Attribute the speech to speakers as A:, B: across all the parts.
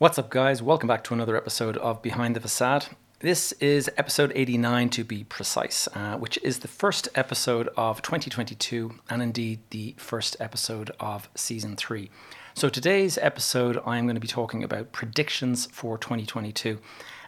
A: What's up, guys? Welcome back to another episode of Behind the Facade. This is episode 89 to be precise, uh, which is the first episode of 2022 and indeed the first episode of season three. So, today's episode, I'm going to be talking about predictions for 2022.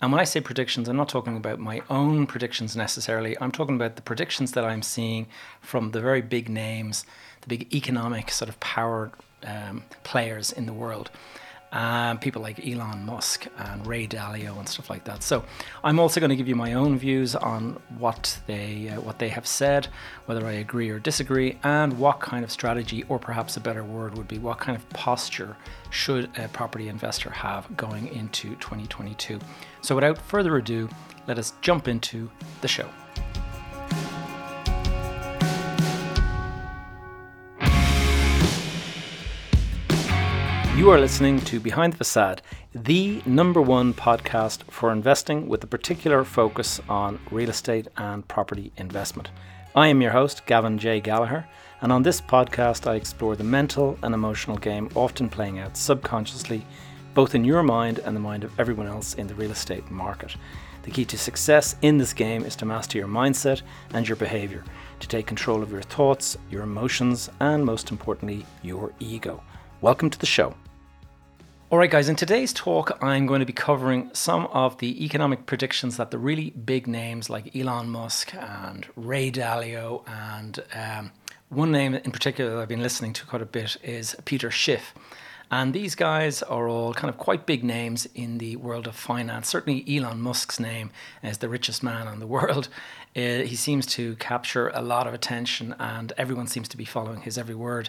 A: And when I say predictions, I'm not talking about my own predictions necessarily. I'm talking about the predictions that I'm seeing from the very big names, the big economic sort of power um, players in the world um, people like Elon Musk and Ray Dalio and stuff like that. So I'm also going to give you my own views on what they uh, what they have said, whether I agree or disagree, and what kind of strategy, or perhaps a better word would be what kind of posture should a property investor have going into 2022. So without further ado, let us jump into the show. You are listening to Behind the Facade, the number one podcast for investing with a particular focus on real estate and property investment. I am your host, Gavin J. Gallagher, and on this podcast, I explore the mental and emotional game often playing out subconsciously, both in your mind and the mind of everyone else in the real estate market. The key to success in this game is to master your mindset and your behavior, to take control of your thoughts, your emotions, and most importantly, your ego. Welcome to the show. All right, guys, in today's talk, I'm going to be covering some of the economic predictions that the really big names like Elon Musk and Ray Dalio, and um, one name in particular that I've been listening to quite a bit is Peter Schiff. And these guys are all kind of quite big names in the world of finance. Certainly, Elon Musk's name as the richest man in the world. Uh, he seems to capture a lot of attention, and everyone seems to be following his every word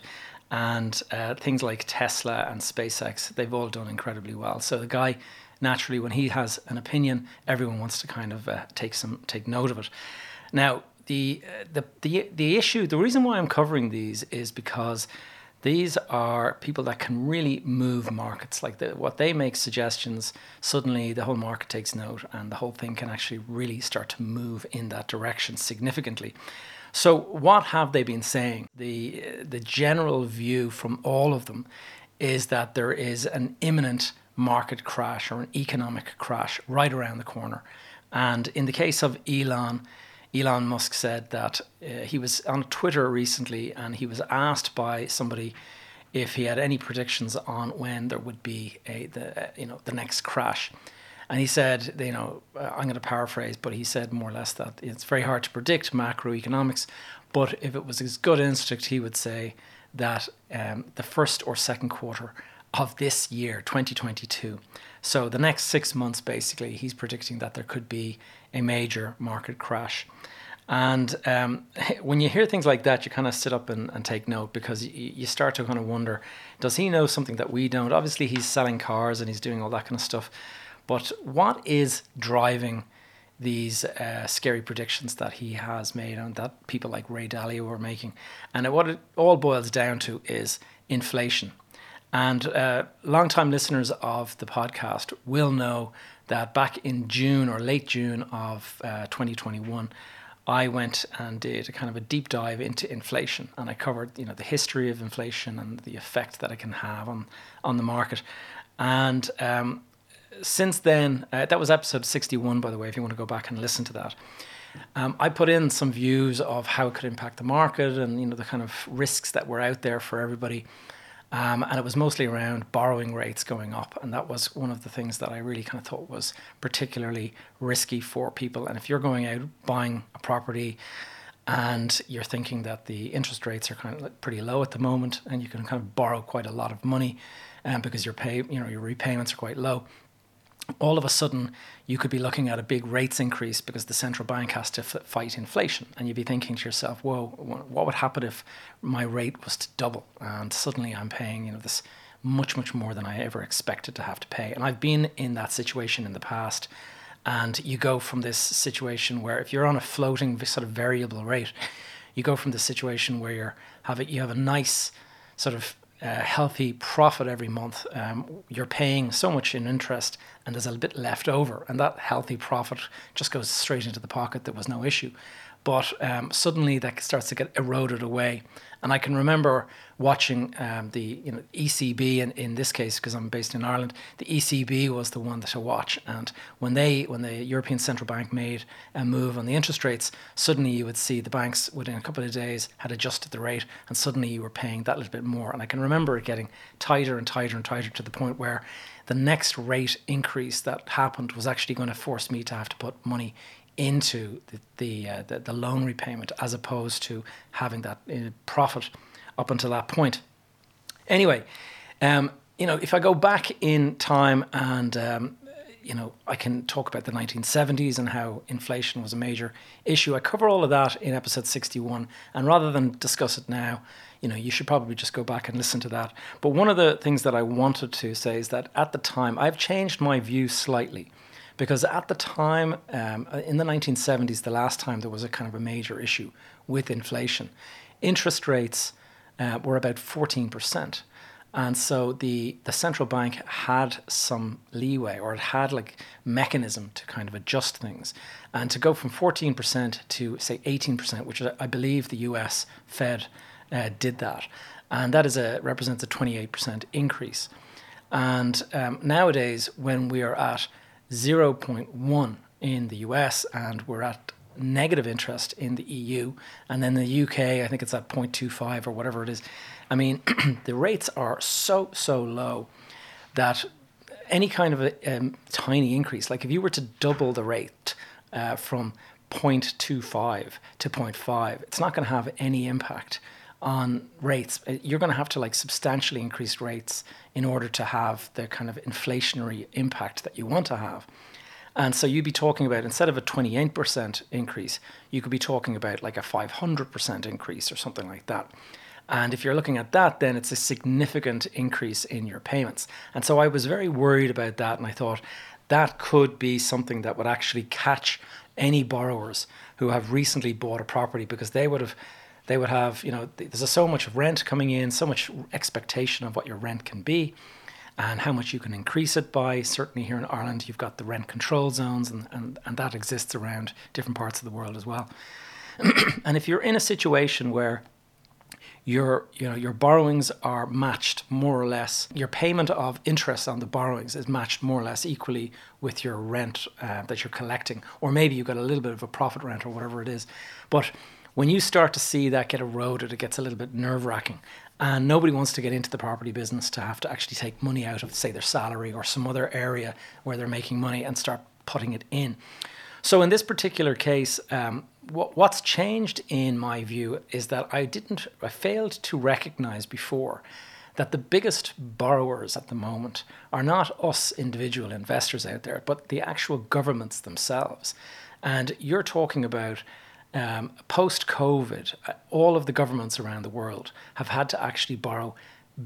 A: and uh, things like Tesla and SpaceX, they've all done incredibly well. So the guy, naturally, when he has an opinion, everyone wants to kind of uh, take some take note of it. Now, the, uh, the the the issue, the reason why I'm covering these is because these are people that can really move markets. Like the, what they make suggestions, suddenly the whole market takes note, and the whole thing can actually really start to move in that direction significantly. So, what have they been saying? The, the general view from all of them is that there is an imminent market crash or an economic crash right around the corner. And in the case of Elon, Elon Musk said that uh, he was on Twitter recently and he was asked by somebody if he had any predictions on when there would be a the uh, you know the next crash. And he said, you know, uh, I'm going to paraphrase, but he said more or less that it's very hard to predict macroeconomics. But if it was his gut instinct, he would say that um, the first or second quarter of this year, 2022, so the next six months, basically, he's predicting that there could be a major market crash. And um, when you hear things like that, you kind of sit up and, and take note because you start to kind of wonder does he know something that we don't? Obviously, he's selling cars and he's doing all that kind of stuff. But what is driving these uh, scary predictions that he has made and that people like Ray Dalio are making? And what it all boils down to is inflation. And uh, long-time listeners of the podcast will know that back in June or late June of uh, 2021, I went and did a kind of a deep dive into inflation, and I covered you know the history of inflation and the effect that it can have on on the market. And um, since then, uh, that was episode 61, by the way, if you want to go back and listen to that. Um, I put in some views of how it could impact the market and you know the kind of risks that were out there for everybody. Um, and it was mostly around borrowing rates going up. And that was one of the things that I really kind of thought was particularly risky for people. And if you're going out buying a property and you're thinking that the interest rates are kind of pretty low at the moment and you can kind of borrow quite a lot of money um, because your pay, you know, your repayments are quite low, all of a sudden you could be looking at a big rates increase because the central bank has to f- fight inflation. And you'd be thinking to yourself whoa what would happen if my rate was to double? And suddenly i'm paying you know this much much more than i ever expected to have to pay. And i've been in that situation in the past. And you go from this situation where if you're on a floating sort of variable rate you go from the situation where you're have it you have a nice sort of uh, healthy profit every month, um, you're paying so much in interest and there's a little bit left over. And that healthy profit just goes straight into the pocket. There was no issue. but um, suddenly that starts to get eroded away. And I can remember watching um, the you know ECB, in this case, because I'm based in Ireland, the ECB was the one to watch. And when they, when the European Central Bank made a move on the interest rates, suddenly you would see the banks within a couple of days had adjusted the rate, and suddenly you were paying that little bit more. And I can remember it getting tighter and tighter and tighter to the point where the next rate increase that happened was actually going to force me to have to put money into the the, uh, the, the loan repayment as opposed to having that uh, profit up until that point. Anyway, um, you know, if I go back in time and um, you know, I can talk about the 1970s and how inflation was a major issue. I cover all of that in episode 61, and rather than discuss it now, you know, you should probably just go back and listen to that. But one of the things that I wanted to say is that at the time, I've changed my view slightly because at the time, um, in the 1970s, the last time there was a kind of a major issue with inflation, interest rates uh, were about 14%. And so the, the central bank had some leeway or it had like mechanism to kind of adjust things. And to go from 14% to say 18%, which I believe the US Fed uh, did that. And that is a represents a 28% increase. And um, nowadays, when we are at 0.1 in the US, and we're at negative interest in the EU. And then the UK, I think it's at 0.25 or whatever it is. I mean, the rates are so, so low that any kind of a um, tiny increase, like if you were to double the rate uh, from 0.25 to 0.5, it's not going to have any impact on rates. Uh, you're going to have to like substantially increase rates in order to have the kind of inflationary impact that you want to have. And so you'd be talking about instead of a 28% increase, you could be talking about like a 500% increase or something like that. And if you're looking at that, then it's a significant increase in your payments. And so I was very worried about that. And I thought that could be something that would actually catch any borrowers who have recently bought a property because they would have they would have, you know, there's so much rent coming in, so much expectation of what your rent can be and how much you can increase it by. Certainly here in Ireland, you've got the rent control zones, and, and, and that exists around different parts of the world as well. and if you're in a situation where your you know your borrowings are matched more or less your payment of interest on the borrowings is matched more or less equally with your rent uh, that you're collecting or maybe you've got a little bit of a profit rent or whatever it is but when you start to see that get eroded, it gets a little bit nerve wracking. And nobody wants to get into the property business to have to actually take money out of, say, their salary or some other area where they're making money and start putting it in. So in this particular case, um, what, what's changed in my view is that I didn't, I failed to recognize before that the biggest borrowers at the moment are not us individual investors out there, but the actual governments themselves. And you're talking about um, post COVID, uh, all of the governments around the world have had to actually borrow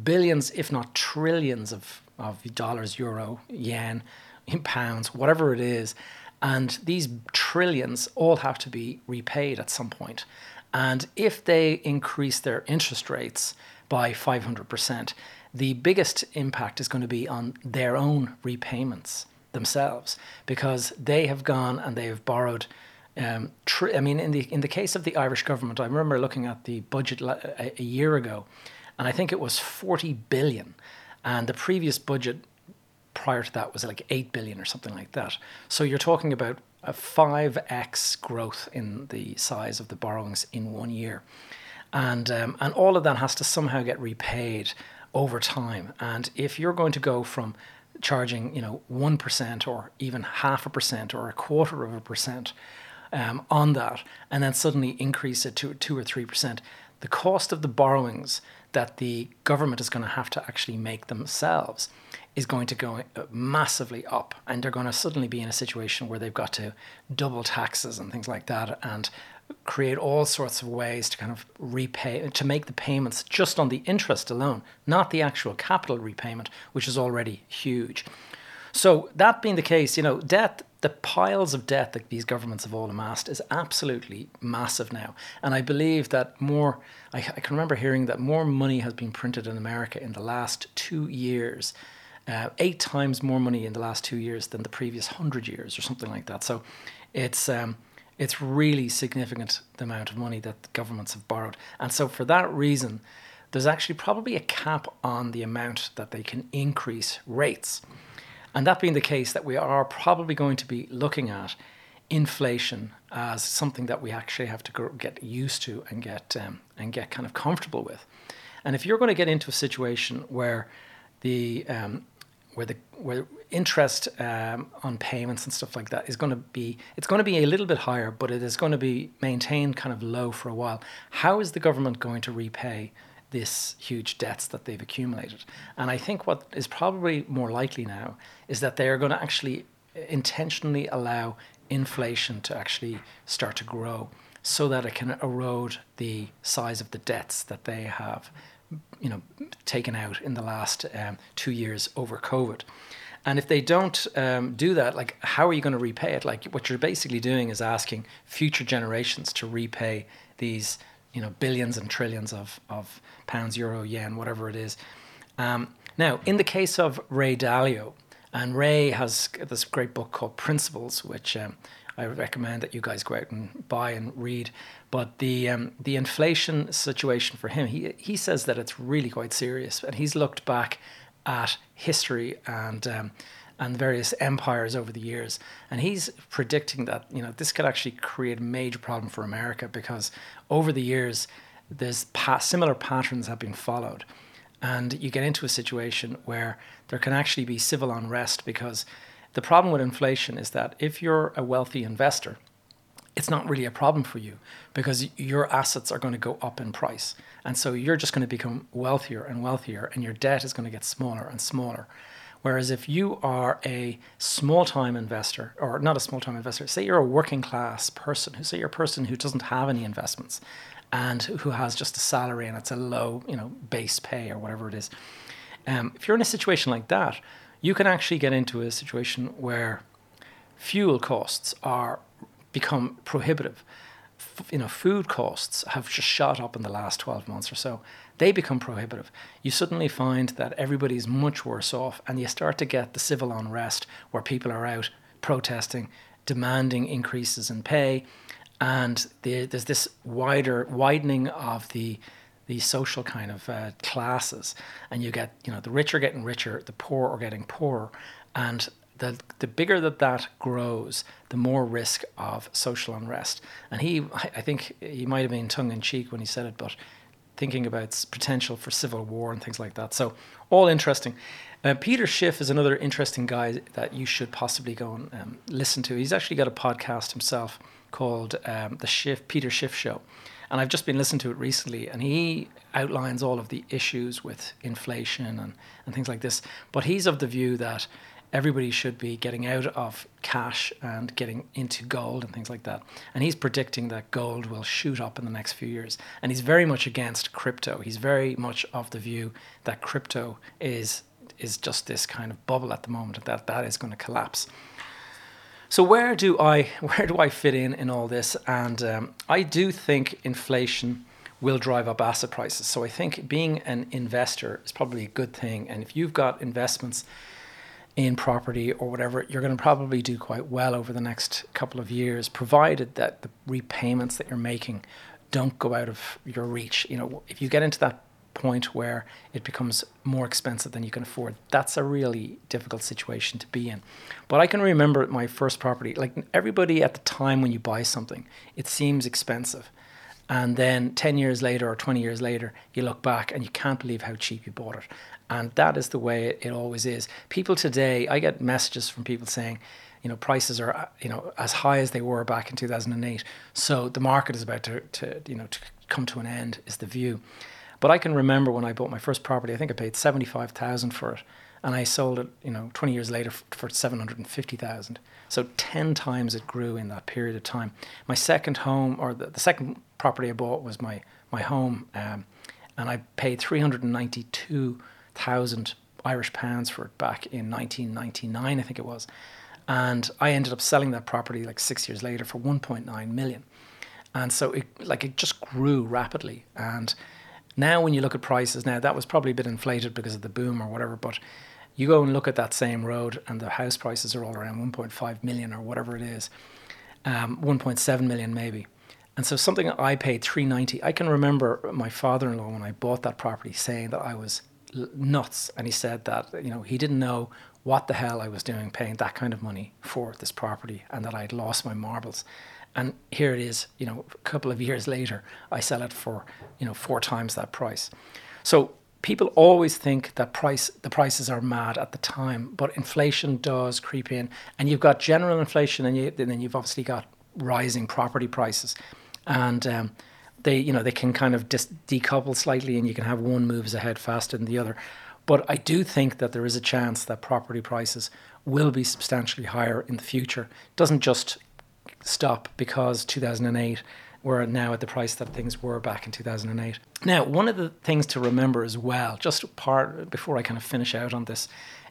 A: billions, if not trillions, of, of dollars, euro, yen, in pounds, whatever it is. And these trillions all have to be repaid at some point. And if they increase their interest rates by 500%, the biggest impact is going to be on their own repayments themselves because they have gone and they have borrowed um, tr- I mean, in the in the case of the Irish government, I remember looking at the budget a, a year ago, and I think it was forty billion, and the previous budget prior to that was like eight billion or something like that. So you're talking about a five x growth in the size of the borrowings in one year, and um, and all of that has to somehow get repaid over time. And if you're going to go from charging, you know, one percent or even half a percent or a quarter of a percent um, on that and then suddenly increase it to two or three percent, the cost of the borrowings that the government is going to have to actually make themselves is going to go uh, massively up and they're going to suddenly be in a situation where they've got to double taxes and things like that and create all sorts of ways to kind of repay to make the payments just on the interest alone not the actual capital repayment which is already huge. So that being the case you know debt the piles of debt that these governments have all amassed is absolutely massive now. And I believe that more, I, I can remember hearing that more money has been printed in America in the last two years. Uh, eight times more money in the last two years than the previous hundred years, or something like that. So, it's um, It's really significant the amount of money that governments have borrowed. And so, for that reason, there's actually probably a cap on the amount that they can increase rates. And that being the case, that we are probably going to be looking at inflation as something that we actually have to get used to and get um, and get kind of comfortable with. And if you're going to get into a situation where the um, where the where interest um, on payments and stuff like that is going to be it's going to be a little bit higher, but it is going to be maintained kind of low for a while. How is the government going to repay this huge debts that they've accumulated? And I think what is probably more likely now is that they are going to actually intentionally allow inflation to actually start to grow so that it can erode the size of the debts that they have you know taken out in the last um, two years over COVID. And if they don't um, do that, like how are you going to repay it? Like what you're basically doing is asking future generations to repay these, you know, billions and trillions of, of pounds, euro, yen, whatever it is. Um, now, in the case of Ray Dalio, and Ray has this great book called Principles, which um, I recommend that you guys go out and buy and read. But the um, the inflation situation for him, he he says that it's really quite serious, and he's looked back at history and. Um, and various empires over the years, and he's predicting that you know this could actually create a major problem for America because over the years, there's pa- similar patterns have been followed, and you get into a situation where there can actually be civil unrest because the problem with inflation is that if you're a wealthy investor, it's not really a problem for you because your assets are going to go up in price. And so you're just going to become wealthier and wealthier, and your debt is going to get smaller and smaller. Whereas if you are a small time investor, or not a small time investor, say you're a working class person, who say you're a person who doesn't have any investments and who has just a salary and it's a low, you know, base pay or whatever it is. Um, if you're in a situation like that, you can actually get into a situation where fuel costs are become prohibitive. F- you know, food costs have just shot up in the last 12 months or so. They become prohibitive. You suddenly find that everybody's much worse off, and you start to get the civil unrest where people are out protesting, demanding increases in pay, and there's this wider widening of the these social kind of uh, classes, and you get you know the rich are getting richer, the poor are getting poorer, and the the bigger that that grows, the more risk of social unrest. And he, I think, he might have been tongue in cheek when he said it, but thinking about potential for civil war and things like that. So all interesting. Uh, Peter Schiff is another interesting guy that you should possibly go and um, listen to. He's actually got a podcast himself called um, the Schiff Peter Schiff Show, and I've just been listening to it recently, and he outlines all of the issues with inflation and, and things like this. But he's of the view that everybody should be getting out of cash and getting into gold and things like that. And he's predicting that gold will shoot up in the next few years. And he's very much against crypto. He's very much of the view that crypto is is just this kind of bubble at the moment that that is going to collapse. So where do I where do I fit in in all this? And um, I do think inflation will drive up asset prices. So I think being an investor is probably a good thing. And if you've got investments in property or whatever, you're going to probably do quite well over the next couple of years, provided that the repayments that you're making don't go out of your reach. You know, if you get into that point where it becomes more expensive than you can afford. That's a really difficult situation to be in. But I can remember my first property, like everybody at the time when you buy something, it seems expensive. And then 10 years later or 20 years later, you look back and you can't believe how cheap you bought it. And that is the way it, always is. People today, I get messages from people saying, you know, prices are, you know, as high as they were back in 2008. So the market is about to, to you know, to come to an end, is the view. But I can remember when I bought my first property, I think I paid 75,000 for it. And I sold it, you know, 20 years later for 750,000. So 10 times it grew in that period of time. My second home, or the, the second property I bought was my, my home. Um, and I paid 392,000 Irish pounds for it back in 1999, I think it was. And I ended up selling that property like six years later for 1.9 million. And so it like it just grew rapidly. And now, when you look at prices, now that was probably a bit inflated because of the boom or whatever, but you go and look at that same road and the house prices are all around 1.5 million or whatever it is. um, 1.7 million maybe. And so something I paid 390. I can remember my father-in-law when I bought that property saying that I was nuts, and he said that you know he didn't know what the hell I was doing paying that kind of money for this property, and that I'd lost my marbles. And here it is, you know, a couple of years later, I sell it for you know four times that price. So people always think that price the prices are mad at the time, but inflation does creep in, and you've got general inflation, and, you, and then you've obviously got rising property prices, and um, they you know they can kind of dis- decouple slightly, and you can have one moves ahead faster than the other. But I do think that there is a chance that property prices will be substantially higher in the future. It doesn't just stop because 2008 we're now at the price that things were back in 2008. Now, one of the things to remember as well, just part before I kind of finish out on this,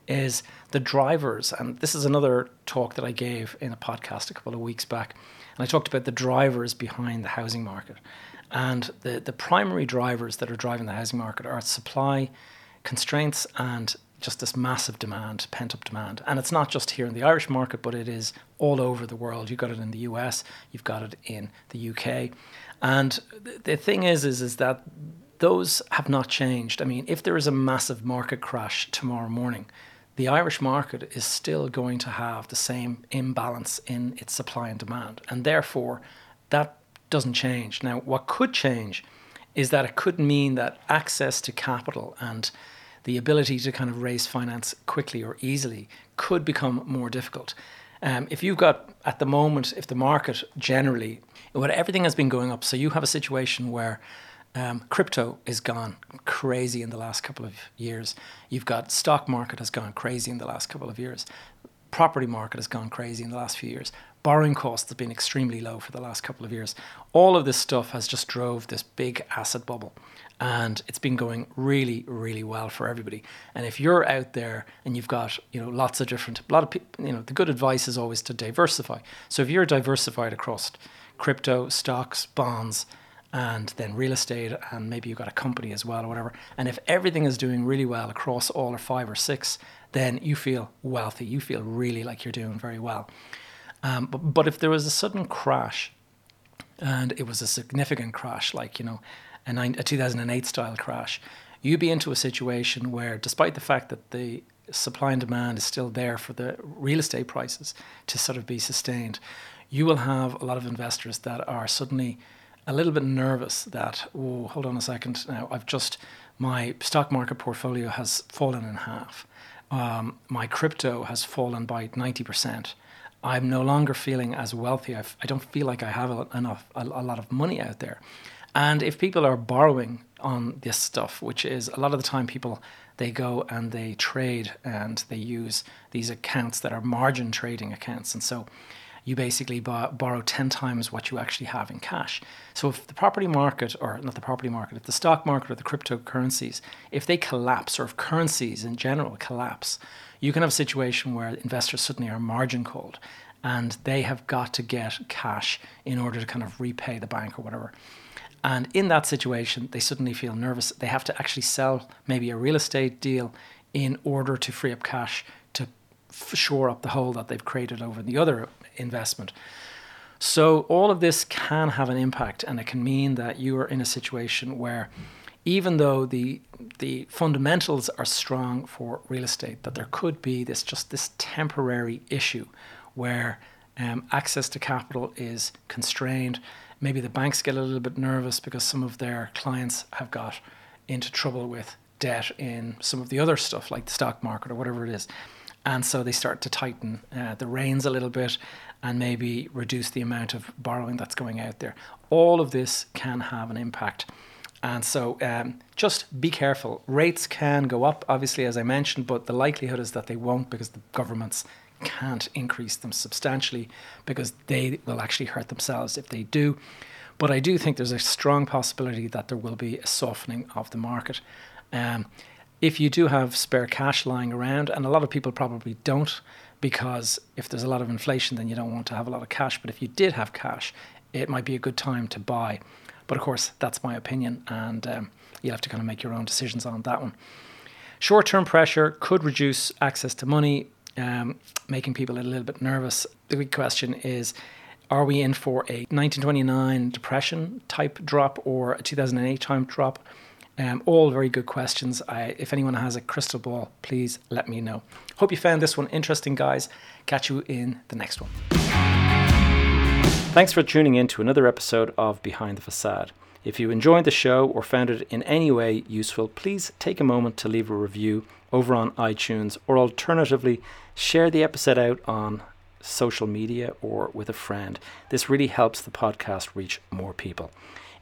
A: is the drivers. And this is another talk that I gave in a podcast a couple of weeks back. And I talked about the drivers behind the housing market. And the, the primary drivers that are driving the housing market are supply constraints and just this massive demand, pent up demand. And it's not just here in the Irish market, but it is all over the world. You've got it in the US, you've got it in the UK. And the thing is, is, is that those have not changed. I mean, if there is a massive market crash tomorrow morning, the Irish market is still going to have the same imbalance in its supply and demand. And therefore, that doesn't change. Now, what could change is that it could mean that access to capital and the ability to kind of raise finance quickly or easily could become more difficult. Um, if you've got at the moment, if the market generally, what everything has been going up, so you have a situation where um, crypto is gone crazy in the last couple of years. You've got stock market has gone crazy in the last couple of years. Property market has gone crazy in the last few years. Borrowing costs have been extremely low for the last couple of years. All of this stuff has just drove this big asset bubble and it's been going really really well for everybody. And if you're out there and you've got you know lots of different a lot of people you know the good advice is always to diversify. So if you're diversified across crypto stocks bonds and then real estate and maybe you've got a company as well or whatever and if everything is doing really well across all or five or six then you feel wealthy. You feel really like you're doing very well. Um, but, but if there was a sudden crash and it was a significant crash like you know a, nine, a 2008 style crash, you'd be into a situation where, despite the fact that the supply and demand is still there for the real estate prices to sort of be sustained, you will have a lot of investors that are suddenly a little bit nervous that, oh, hold on a second, now I've just, my stock market portfolio has fallen in half. Um, my crypto has fallen by 90%. I'm no longer feeling as wealthy. I've, I do not feel like I have enough, a, a lot of money out there. And if people are borrowing on this stuff, which is a lot of the time people they go and they trade and they use these accounts that are margin trading accounts, and so you basically borrow 10 times what you actually have in cash. So if the property market, or not the property market, if the stock market or the cryptocurrencies, if they collapse, or if currencies in general collapse, you can have a situation where investors suddenly are margin called and they have got to get cash in order to kind of repay the bank or whatever. And in that situation, they suddenly feel nervous. They have to actually sell maybe a real estate deal in order to free up cash to shore up the hole that they've created over the other investment. So, all of this can have an impact, and it can mean that you are in a situation where, even though the the fundamentals are strong for real estate, that there could be this just this temporary issue where um, access to capital is constrained maybe the banks get a little bit nervous because some of their clients have got into trouble with debt in some of the other stuff like the stock market or whatever it is. And so they start to tighten uh, the reins a little bit and maybe reduce the amount of borrowing that's going out there. All of this can have an impact. And so um, just be careful. Rates can go up, obviously, as I mentioned, but the likelihood is that they won't because the governments can't increase them substantially because they will actually hurt themselves if they do. But I do think there's a strong possibility that there will be a softening of the market. Um, if you do have spare cash lying around, and a lot of people probably don't, because if there's a lot of inflation, then you don't want to have a lot of cash. But if you did have cash, it might be a good time to buy. But of course, that's my opinion, and um, you'll have to kind of make your own decisions on that one. Short term pressure could reduce access to money, um, making people a little bit nervous. The big question is Are we in for a 1929 depression type drop or a 2008 type drop? Um, all very good questions. I, if anyone has a crystal ball, please let me know. Hope you found this one interesting, guys. Catch you in the next one. Thanks for tuning in to another episode of Behind the Facade. If you enjoyed the show or found it in any way useful, please take a moment to leave a review over on iTunes or alternatively share the episode out on social media or with a friend. This really helps the podcast reach more people.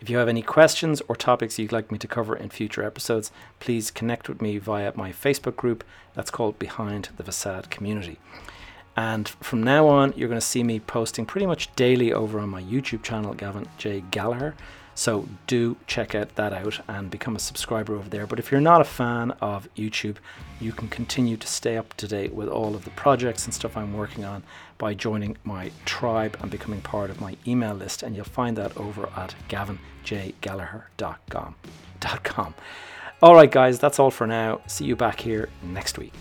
A: If you have any questions or topics you'd like me to cover in future episodes, please connect with me via my Facebook group that's called Behind the Facade Community. And from now on, you're going to see me posting pretty much daily over on my YouTube channel, Gavin J. Gallagher. So do check out that out and become a subscriber over there. But if you're not a fan of YouTube, you can continue to stay up to date with all of the projects and stuff I'm working on by joining my tribe and becoming part of my email list. And you'll find that over at gavinjgallagher.com. All right, guys, that's all for now. See you back here next week.